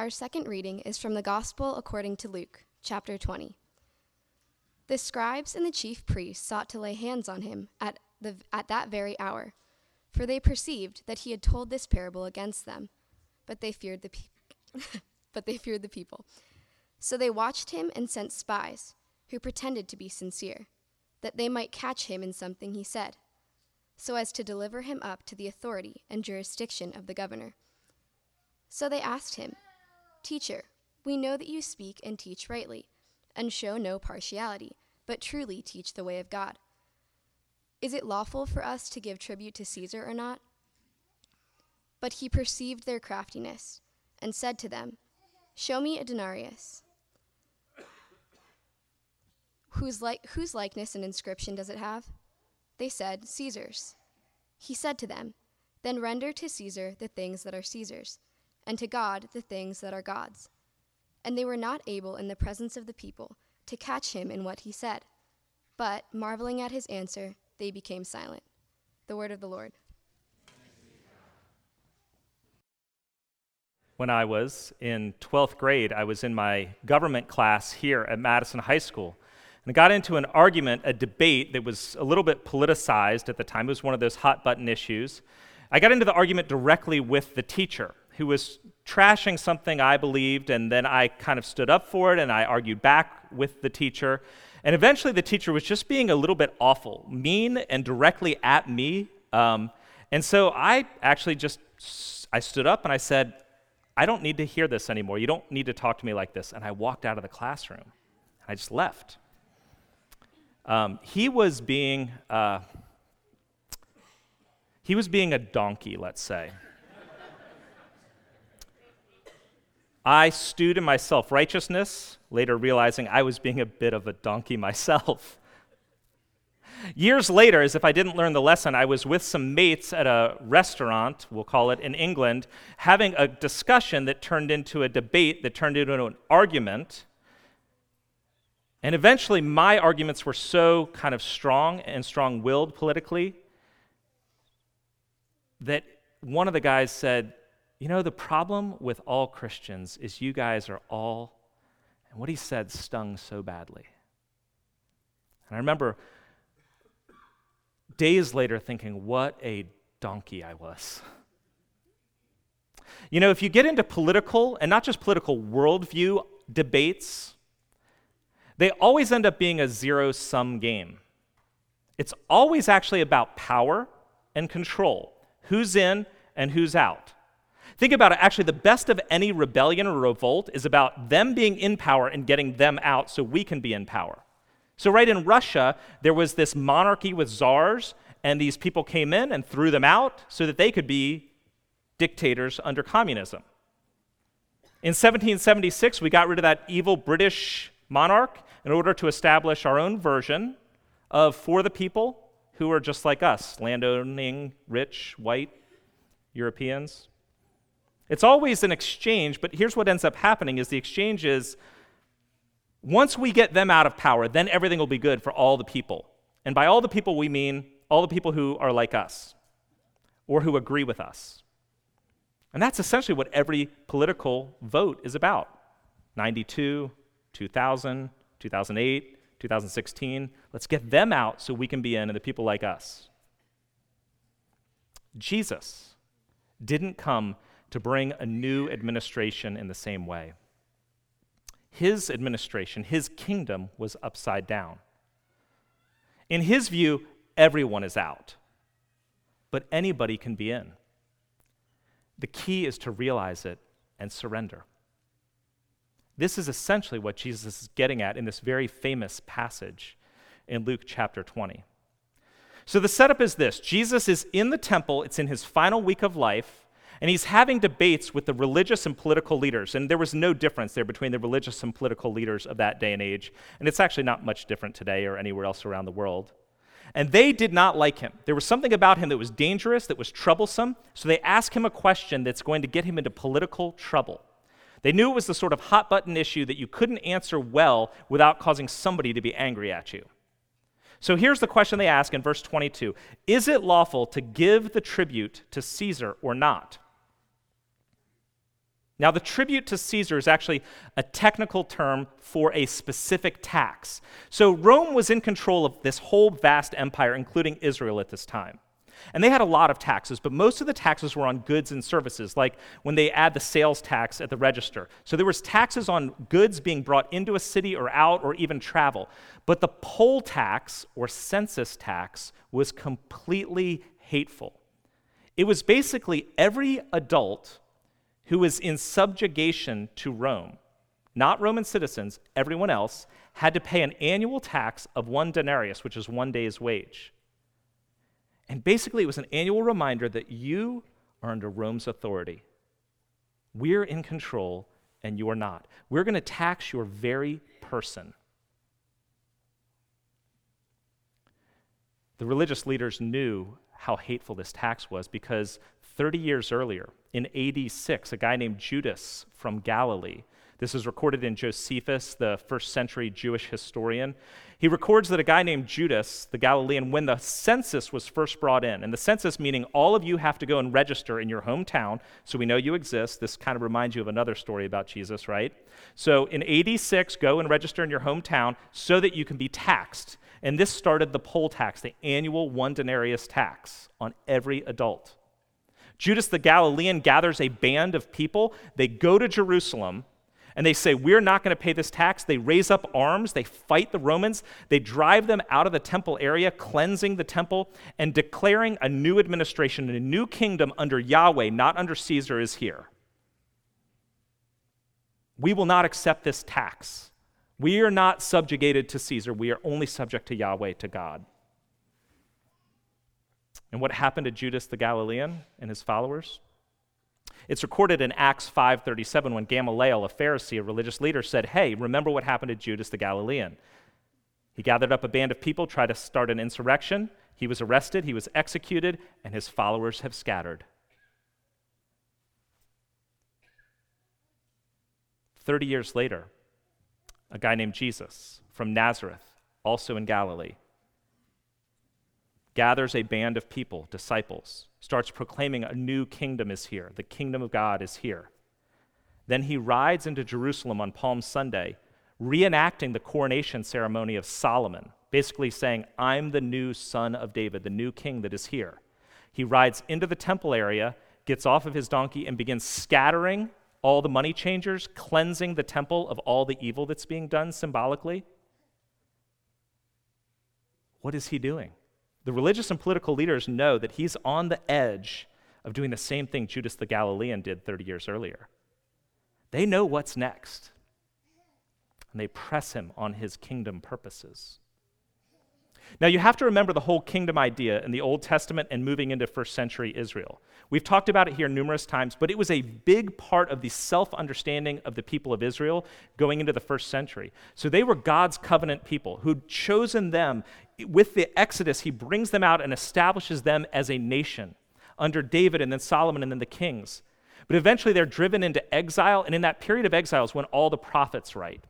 Our second reading is from the Gospel according to Luke, chapter 20. The scribes and the chief priests sought to lay hands on him at, the, at that very hour, for they perceived that he had told this parable against them, but they feared the, pe- but they feared the people. So they watched him and sent spies, who pretended to be sincere, that they might catch him in something he said, so as to deliver him up to the authority and jurisdiction of the governor. So they asked him, Teacher, we know that you speak and teach rightly, and show no partiality, but truly teach the way of God. Is it lawful for us to give tribute to Caesar or not? But he perceived their craftiness, and said to them, Show me a denarius. Whose, li- whose likeness and inscription does it have? They said, Caesar's. He said to them, Then render to Caesar the things that are Caesar's, and to God the things that are God's. And they were not able in the presence of the people to catch him in what he said. But, marveling at his answer, they became silent. The word of the Lord. When I was in 12th grade, I was in my government class here at Madison High School. And I got into an argument, a debate that was a little bit politicized at the time. It was one of those hot button issues. I got into the argument directly with the teacher who was trashing something I believed, and then I kind of stood up for it and I argued back with the teacher. And eventually, the teacher was just being a little bit awful, mean, and directly at me. Um, and so I actually just I stood up and I said, "I don't need to hear this anymore. You don't need to talk to me like this." And I walked out of the classroom. I just left. Um, he was being uh, he was being a donkey, let's say. I stewed in my self righteousness, later realizing I was being a bit of a donkey myself. Years later, as if I didn't learn the lesson, I was with some mates at a restaurant, we'll call it in England, having a discussion that turned into a debate, that turned into an argument. And eventually, my arguments were so kind of strong and strong willed politically that one of the guys said, You know, the problem with all Christians is you guys are all, and what he said stung so badly. And I remember days later thinking, What a donkey I was. You know, if you get into political, and not just political worldview debates, they always end up being a zero sum game. It's always actually about power and control who's in and who's out. Think about it. Actually, the best of any rebellion or revolt is about them being in power and getting them out so we can be in power. So, right in Russia, there was this monarchy with czars, and these people came in and threw them out so that they could be dictators under communism. In 1776, we got rid of that evil British monarch in order to establish our own version of for the people who are just like us landowning, rich, white Europeans. It's always an exchange, but here's what ends up happening is the exchange is once we get them out of power, then everything will be good for all the people. And by all the people, we mean all the people who are like us or who agree with us. And that's essentially what every political vote is about 92, 2000, 2008, 2016. Let's get them out so we can be in and the people like us. Jesus didn't come to bring a new administration in the same way. His administration, his kingdom was upside down. In his view, everyone is out, but anybody can be in. The key is to realize it and surrender. This is essentially what Jesus is getting at in this very famous passage in Luke chapter 20. So the setup is this Jesus is in the temple, it's in his final week of life, and he's having debates with the religious and political leaders. And there was no difference there between the religious and political leaders of that day and age. And it's actually not much different today or anywhere else around the world. And they did not like him. There was something about him that was dangerous, that was troublesome. So they asked him a question that's going to get him into political trouble. They knew it was the sort of hot button issue that you couldn't answer well without causing somebody to be angry at you. So here's the question they ask in verse 22 Is it lawful to give the tribute to Caesar or not? Now, the tribute to Caesar is actually a technical term for a specific tax. So, Rome was in control of this whole vast empire, including Israel at this time. And they had a lot of taxes, but most of the taxes were on goods and services, like when they add the sales tax at the register. So there was taxes on goods being brought into a city or out or even travel. But the poll tax or census tax was completely hateful. It was basically every adult who was in subjugation to Rome, not Roman citizens, everyone else, had to pay an annual tax of one denarius, which is one day's wage. And basically, it was an annual reminder that you are under Rome's authority. We're in control, and you are not. We're going to tax your very person. The religious leaders knew how hateful this tax was because 30 years earlier, in AD 6, a guy named Judas from Galilee, this is recorded in Josephus, the first century Jewish historian. He records that a guy named Judas, the Galilean, when the census was first brought in, and the census meaning all of you have to go and register in your hometown, so we know you exist. This kind of reminds you of another story about Jesus, right? So in 86, go and register in your hometown so that you can be taxed. And this started the poll tax, the annual one denarius tax on every adult. Judas the Galilean gathers a band of people. They go to Jerusalem and they say, We're not going to pay this tax. They raise up arms. They fight the Romans. They drive them out of the temple area, cleansing the temple and declaring a new administration, a new kingdom under Yahweh, not under Caesar, is here. We will not accept this tax. We are not subjugated to Caesar. We are only subject to Yahweh, to God. And what happened to Judas the Galilean and his followers? It's recorded in Acts 5:37 when Gamaliel, a Pharisee, a religious leader, said, "Hey, remember what happened to Judas the Galilean? He gathered up a band of people, tried to start an insurrection. He was arrested, he was executed, and his followers have scattered." 30 years later, a guy named Jesus from Nazareth, also in Galilee, gathers a band of people, disciples, starts proclaiming a new kingdom is here, the kingdom of God is here. Then he rides into Jerusalem on Palm Sunday, reenacting the coronation ceremony of Solomon, basically saying, I'm the new son of David, the new king that is here. He rides into the temple area, gets off of his donkey, and begins scattering all the money changers, cleansing the temple of all the evil that's being done symbolically? What is he doing? The religious and political leaders know that he's on the edge of doing the same thing Judas the Galilean did 30 years earlier. They know what's next, and they press him on his kingdom purposes. Now, you have to remember the whole kingdom idea in the Old Testament and moving into first century Israel. We've talked about it here numerous times, but it was a big part of the self understanding of the people of Israel going into the first century. So they were God's covenant people who'd chosen them. With the Exodus, he brings them out and establishes them as a nation under David and then Solomon and then the kings. But eventually they're driven into exile, and in that period of exile is when all the prophets write.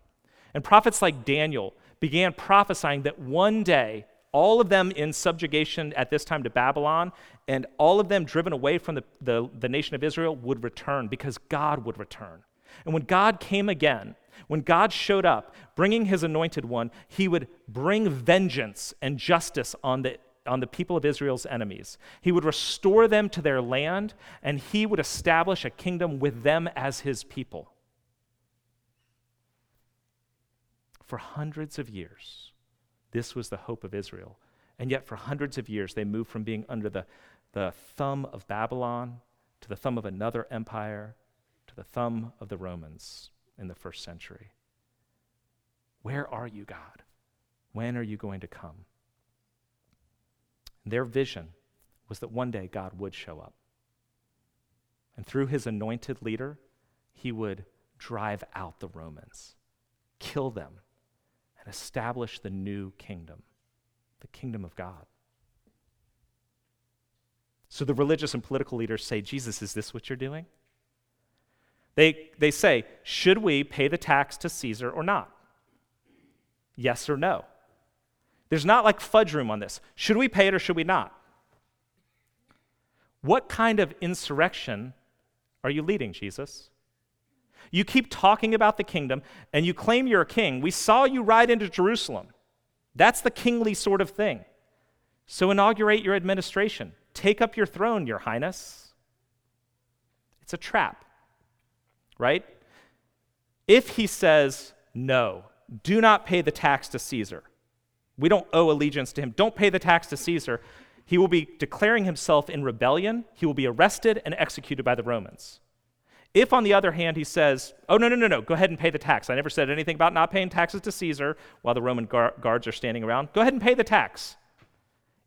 And prophets like Daniel began prophesying that one day all of them in subjugation at this time to Babylon, and all of them driven away from the, the, the, nation of Israel would return because God would return. And when God came again, when God showed up, bringing his anointed one, he would bring vengeance and justice on the, on the people of Israel's enemies. He would restore them to their land, and he would establish a kingdom with them as his people. For hundreds of years, this was the hope of Israel. And yet, for hundreds of years, they moved from being under the, the thumb of Babylon to the thumb of another empire to the thumb of the Romans in the first century. Where are you, God? When are you going to come? Their vision was that one day God would show up. And through his anointed leader, he would drive out the Romans, kill them, and establish the new kingdom, the kingdom of God. So the religious and political leaders say, Jesus, is this what you're doing? They, they say, should we pay the tax to Caesar or not? Yes or no? There's not like fudge room on this. Should we pay it or should we not? What kind of insurrection are you leading, Jesus? You keep talking about the kingdom and you claim you're a king. We saw you ride into Jerusalem. That's the kingly sort of thing. So inaugurate your administration. Take up your throne, Your Highness. It's a trap, right? If he says, no, do not pay the tax to Caesar, we don't owe allegiance to him, don't pay the tax to Caesar, he will be declaring himself in rebellion, he will be arrested and executed by the Romans. If, on the other hand, he says, Oh, no, no, no, no, go ahead and pay the tax. I never said anything about not paying taxes to Caesar while the Roman gar- guards are standing around. Go ahead and pay the tax.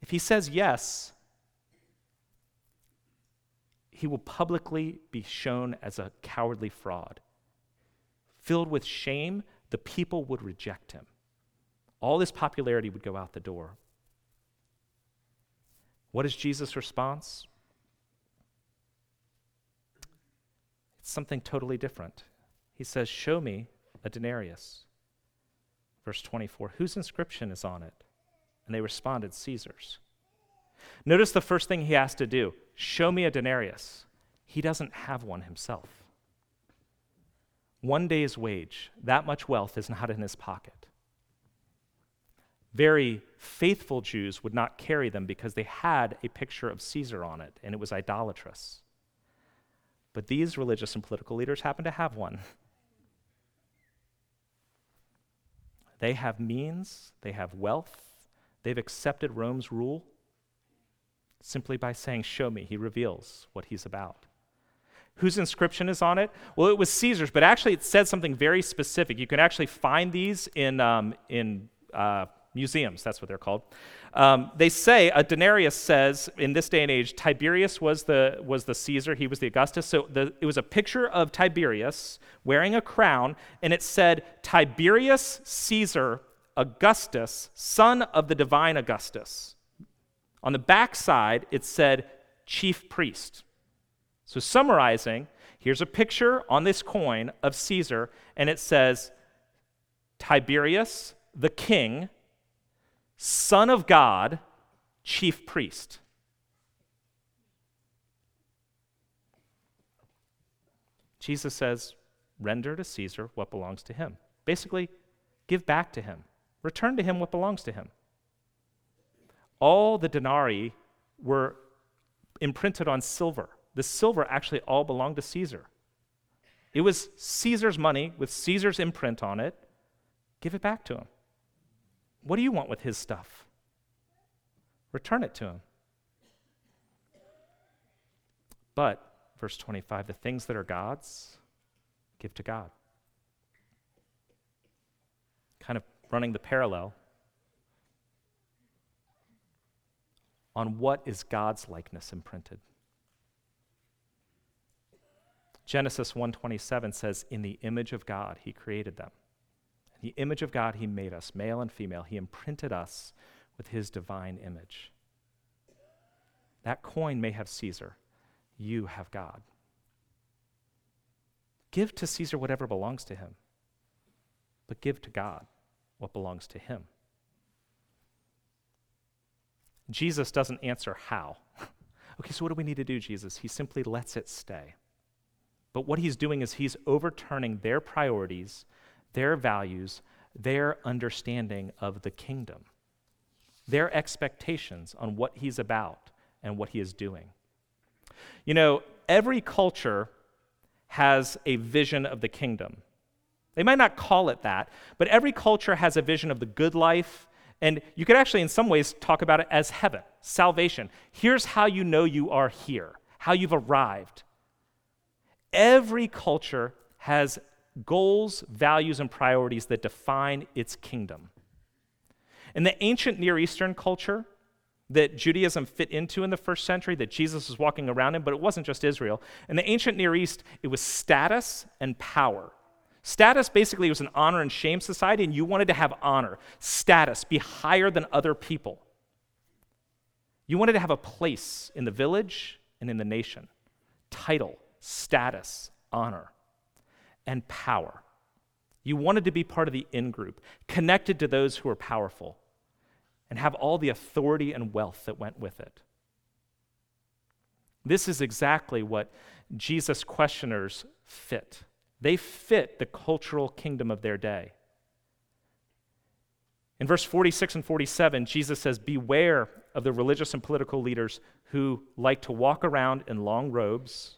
If he says yes, he will publicly be shown as a cowardly fraud. Filled with shame, the people would reject him. All his popularity would go out the door. What is Jesus' response? It's something totally different. He says, Show me a denarius. Verse 24, whose inscription is on it? And they responded, Caesar's. Notice the first thing he has to do show me a denarius. He doesn't have one himself. One day's wage, that much wealth is not in his pocket. Very faithful Jews would not carry them because they had a picture of Caesar on it, and it was idolatrous. But these religious and political leaders happen to have one. They have means, they have wealth, they've accepted Rome's rule. Simply by saying, Show me, he reveals what he's about. Whose inscription is on it? Well, it was Caesar's, but actually it said something very specific. You can actually find these in, um, in uh, museums, that's what they're called. Um, they say, a denarius says, in this day and age, Tiberius was the, was the Caesar, he was the Augustus. So the, it was a picture of Tiberius wearing a crown, and it said, Tiberius Caesar Augustus, son of the divine Augustus. On the back side, it said, chief priest. So, summarizing, here's a picture on this coin of Caesar, and it says, Tiberius, the king, Son of God, chief priest. Jesus says, render to Caesar what belongs to him. Basically, give back to him, return to him what belongs to him. All the denarii were imprinted on silver. The silver actually all belonged to Caesar. It was Caesar's money with Caesar's imprint on it. Give it back to him. What do you want with his stuff? Return it to him. But, verse 25, the things that are God's, give to God. Kind of running the parallel on what is God's likeness imprinted. Genesis 1:27 says in the image of God he created them the image of God, He made us, male and female. He imprinted us with His divine image. That coin may have Caesar, you have God. Give to Caesar whatever belongs to him, but give to God what belongs to him. Jesus doesn't answer how. okay, so what do we need to do, Jesus? He simply lets it stay. But what he's doing is he's overturning their priorities their values, their understanding of the kingdom, their expectations on what he's about and what he is doing. You know, every culture has a vision of the kingdom. They might not call it that, but every culture has a vision of the good life. And you could actually, in some ways, talk about it as heaven, salvation. Here's how you know you are here, how you've arrived. Every culture has goals, values, and priorities that define its kingdom. In the ancient Near Eastern culture that Judaism fit into in the first century, that Jesus was walking around in, but it wasn't just Israel. In the ancient Near East, it was status and power. Status basically was an honor and shame society, and you wanted to have honor, status, be higher than other people. You wanted to have a place in the village and in the nation title, status, honor and power. You wanted to be part of the in group, connected to those who are powerful, and have all the authority and wealth that went with it. This is exactly what Jesus' questioners fit. They fit the cultural kingdom of their day. In verse 46 and 47, Jesus says, Beware of the religious and political leaders who like to walk around in long robes,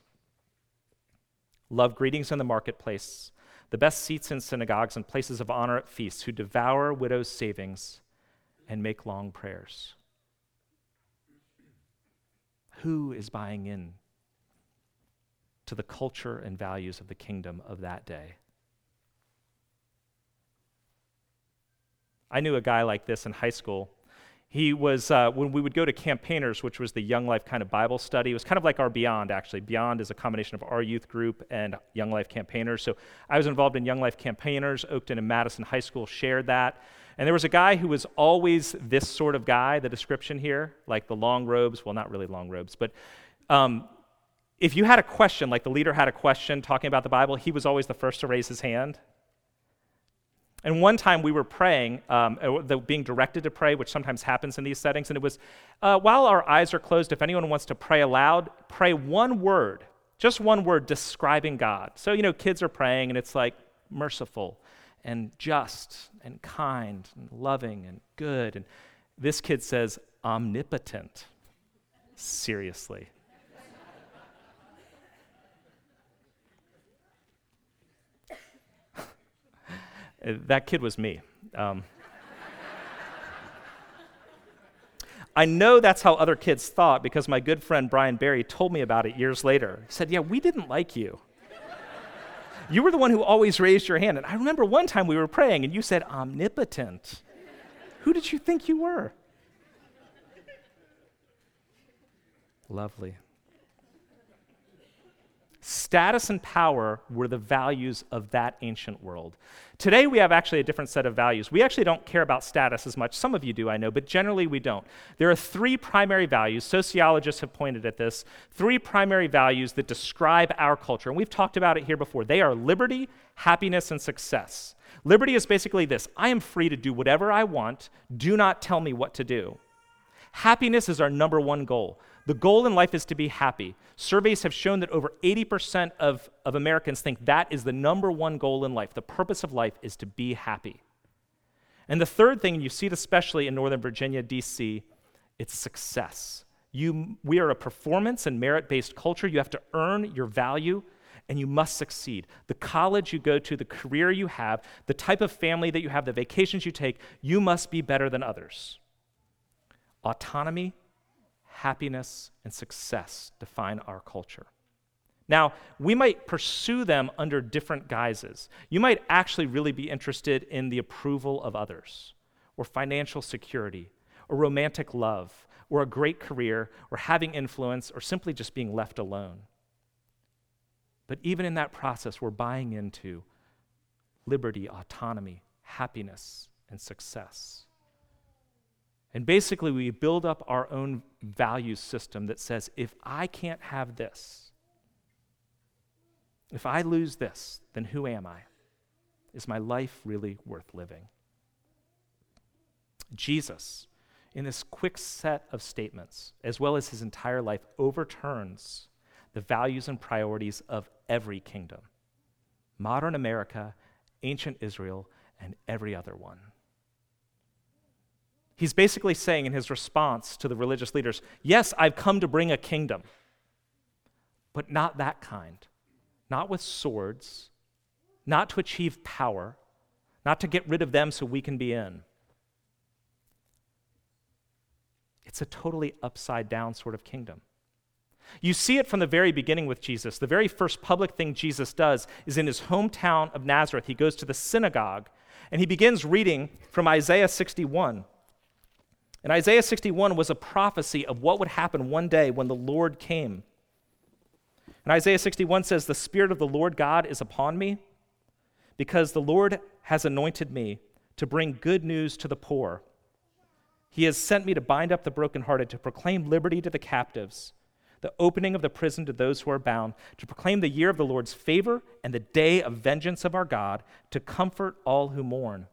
love greetings in the marketplace, the best seats in synagogues and places of honor at feasts, who devour widows' savings and make long prayers. Who is buying in to the culture and values of the kingdom of that day? I knew a guy like this in high school. He was, uh, when we would go to Campaigners, which was the Young Life kind of Bible study, it was kind of like our Beyond, actually. Beyond is a combination of our youth group and Young Life Campaigners. So I was involved in Young Life Campaigners. Oakton and Madison High School shared that. And there was a guy who was always this sort of guy, the description here, like the long robes, well, not really long robes, but um, if you had a question, like the leader had a question talking about the Bible, he was always the first to raise his hand. And one time we were praying, um, uh, being directed to pray, which sometimes happens in these settings, and it was uh, while our eyes are closed, if anyone wants to pray aloud, pray one word, just one word describing God. So, you know, kids are praying, and it's like merciful and just and kind and loving and good. And this kid says, omnipotent. Seriously. That kid was me. Um, I know that's how other kids thought because my good friend Brian Barry told me about it years later. He said, Yeah, we didn't like you. You were the one who always raised your hand. And I remember one time we were praying and you said, omnipotent. Who did you think you were? Lovely. Status and power were the values of that ancient world. Today, we have actually a different set of values. We actually don't care about status as much. Some of you do, I know, but generally we don't. There are three primary values. Sociologists have pointed at this. Three primary values that describe our culture. And we've talked about it here before. They are liberty, happiness, and success. Liberty is basically this I am free to do whatever I want. Do not tell me what to do. Happiness is our number one goal. The goal in life is to be happy. Surveys have shown that over 80% of, of Americans think that is the number one goal in life. The purpose of life is to be happy. And the third thing, and you see it especially in Northern Virginia, D.C., it's success. You, we are a performance and merit based culture. You have to earn your value and you must succeed. The college you go to, the career you have, the type of family that you have, the vacations you take, you must be better than others. Autonomy happiness, and success define our culture. Now, we might pursue them under different guises. You might actually really be interested in the approval of others, or financial security, or romantic love, or a great career, or having influence, or simply just being left alone. But even in that process, we're buying into liberty, autonomy, happiness, and success. And basically, we build up our own value system that says if I can't have this, if I lose this, then who am I? Is my life really worth living? Jesus, in this quick set of statements, as well as his entire life, overturns the values and priorities of every kingdom modern America, ancient Israel, and every other one. He's basically saying in his response to the religious leaders, Yes, I've come to bring a kingdom, but not that kind. Not with swords, not to achieve power, not to get rid of them so we can be in. It's a totally upside down sort of kingdom. You see it from the very beginning with Jesus. The very first public thing Jesus does is in his hometown of Nazareth. He goes to the synagogue and he begins reading from Isaiah 61. And Isaiah 61 was a prophecy of what would happen one day when the Lord came. And Isaiah 61 says, The Spirit of the Lord God is upon me because the Lord has anointed me to bring good news to the poor. He has sent me to bind up the brokenhearted, to proclaim liberty to the captives, the opening of the prison to those who are bound, to proclaim the year of the Lord's favor and the day of vengeance of our God, to comfort all who mourn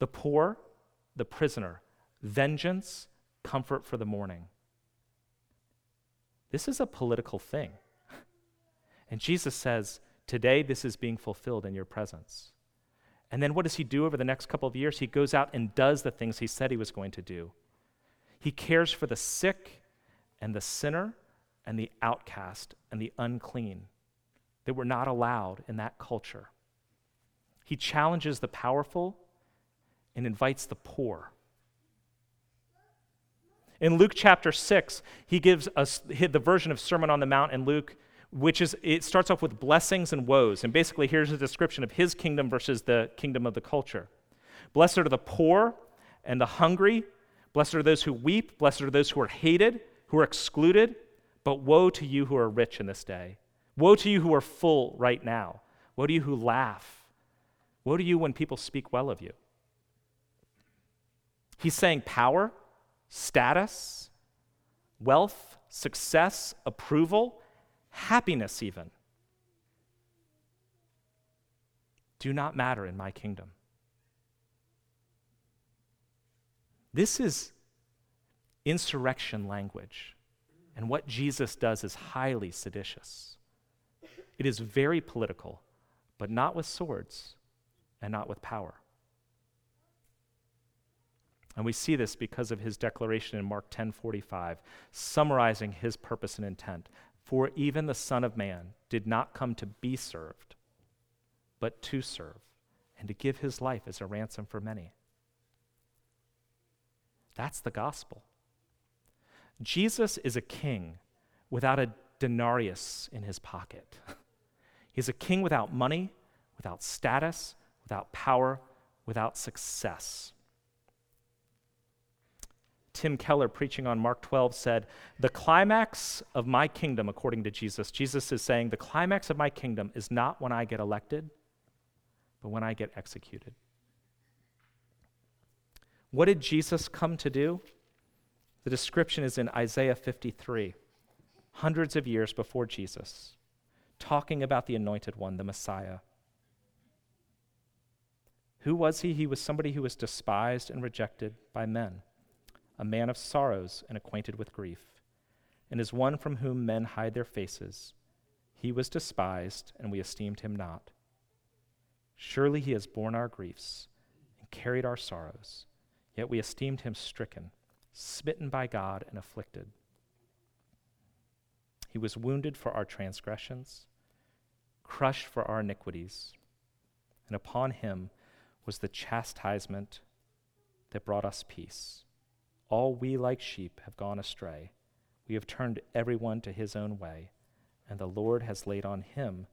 the poor, the prisoner, vengeance, comfort for the mourning. This is a political thing. And Jesus says, Today this is being fulfilled in your presence. And then what does he do over the next couple of years? He goes out and does the things he said he was going to do. He cares for the sick and the sinner and the outcast and the unclean that were not allowed in that culture. He challenges the powerful and invites the poor. In Luke chapter 6, he gives us the version of Sermon on the Mount in Luke, which is, it starts off with blessings and woes. And basically, here's a description of his kingdom versus the kingdom of the culture. Blessed are the poor and the hungry. Blessed are those who weep. Blessed are those who are hated, who are excluded. But woe to you who are rich in this day. Woe to you who are full right now. Woe to you who laugh. Woe to you when people speak well of you. He's saying power, status, wealth, success, approval, happiness, even, do not matter in my kingdom. This is insurrection language. And what Jesus does is highly seditious. It is very political, but not with swords and not with power. And we see this because of his declaration in Mark 10:45, summarizing his purpose and intent. For even the Son of Man did not come to be served, but to serve, and to give his life as a ransom for many. That's the gospel. Jesus is a king without a denarius in his pocket. He's a king without money, without status, without power, without success. Tim Keller, preaching on Mark 12, said, The climax of my kingdom, according to Jesus, Jesus is saying, the climax of my kingdom is not when I get elected, but when I get executed. What did Jesus come to do? The description is in Isaiah 53, hundreds of years before Jesus, talking about the anointed one, the Messiah. Who was he? He was somebody who was despised and rejected by men, a man of sorrows and acquainted with grief, and as one from whom men hide their faces. He was despised, and we esteemed him not. Surely he has borne our griefs and carried our sorrows, yet we esteemed him stricken smitten by God and afflicted. He was wounded for our transgressions, crushed for our iniquities, and upon him was the chastisement that brought us peace. All we like sheep have gone astray. We have turned everyone to his own way, and the Lord has laid on him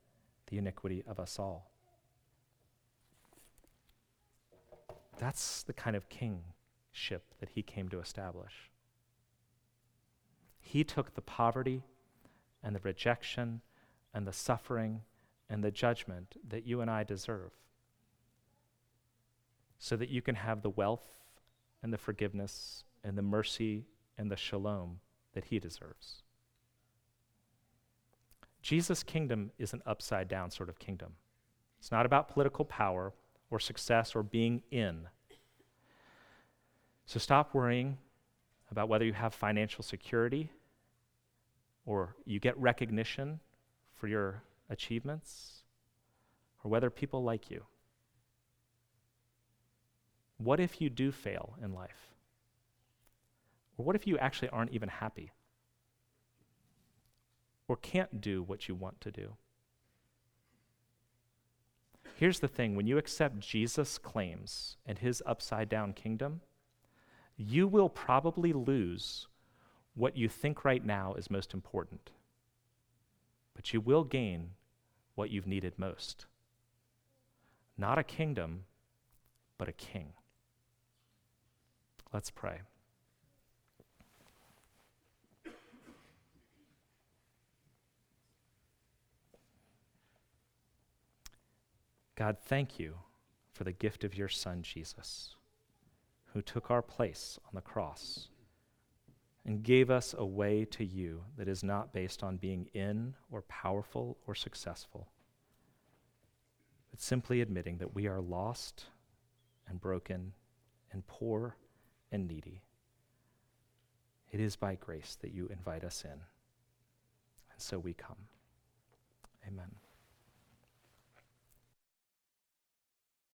the iniquity of us all. That's the kind of kingship that he came to establish. He took the poverty and the rejection and the suffering and the judgment that you and I deserve so that you can have the wealth and the forgiveness and the mercy and the shalom that he deserves. Jesus' kingdom is an upside down sort of kingdom. It's not about political power or success or being in. So stop worrying about whether you have financial security or you get recognition for your achievements or whether people like you. What if you do fail in life? Or what if you actually aren't even happy? Or can't do what you want to do? Here's the thing when you accept Jesus' claims and his upside down kingdom, you will probably lose what you think right now is most important. But you will gain what you've needed most. Not a kingdom, but a king. Let's pray. God, thank you for the gift of your Son, Jesus who took our place on the cross and gave us a way to you that is not based on being in or powerful or successful, but simply admitting that we are lost and broken and poor and needy. It is by grace that you invite us in. And so we come. Amen.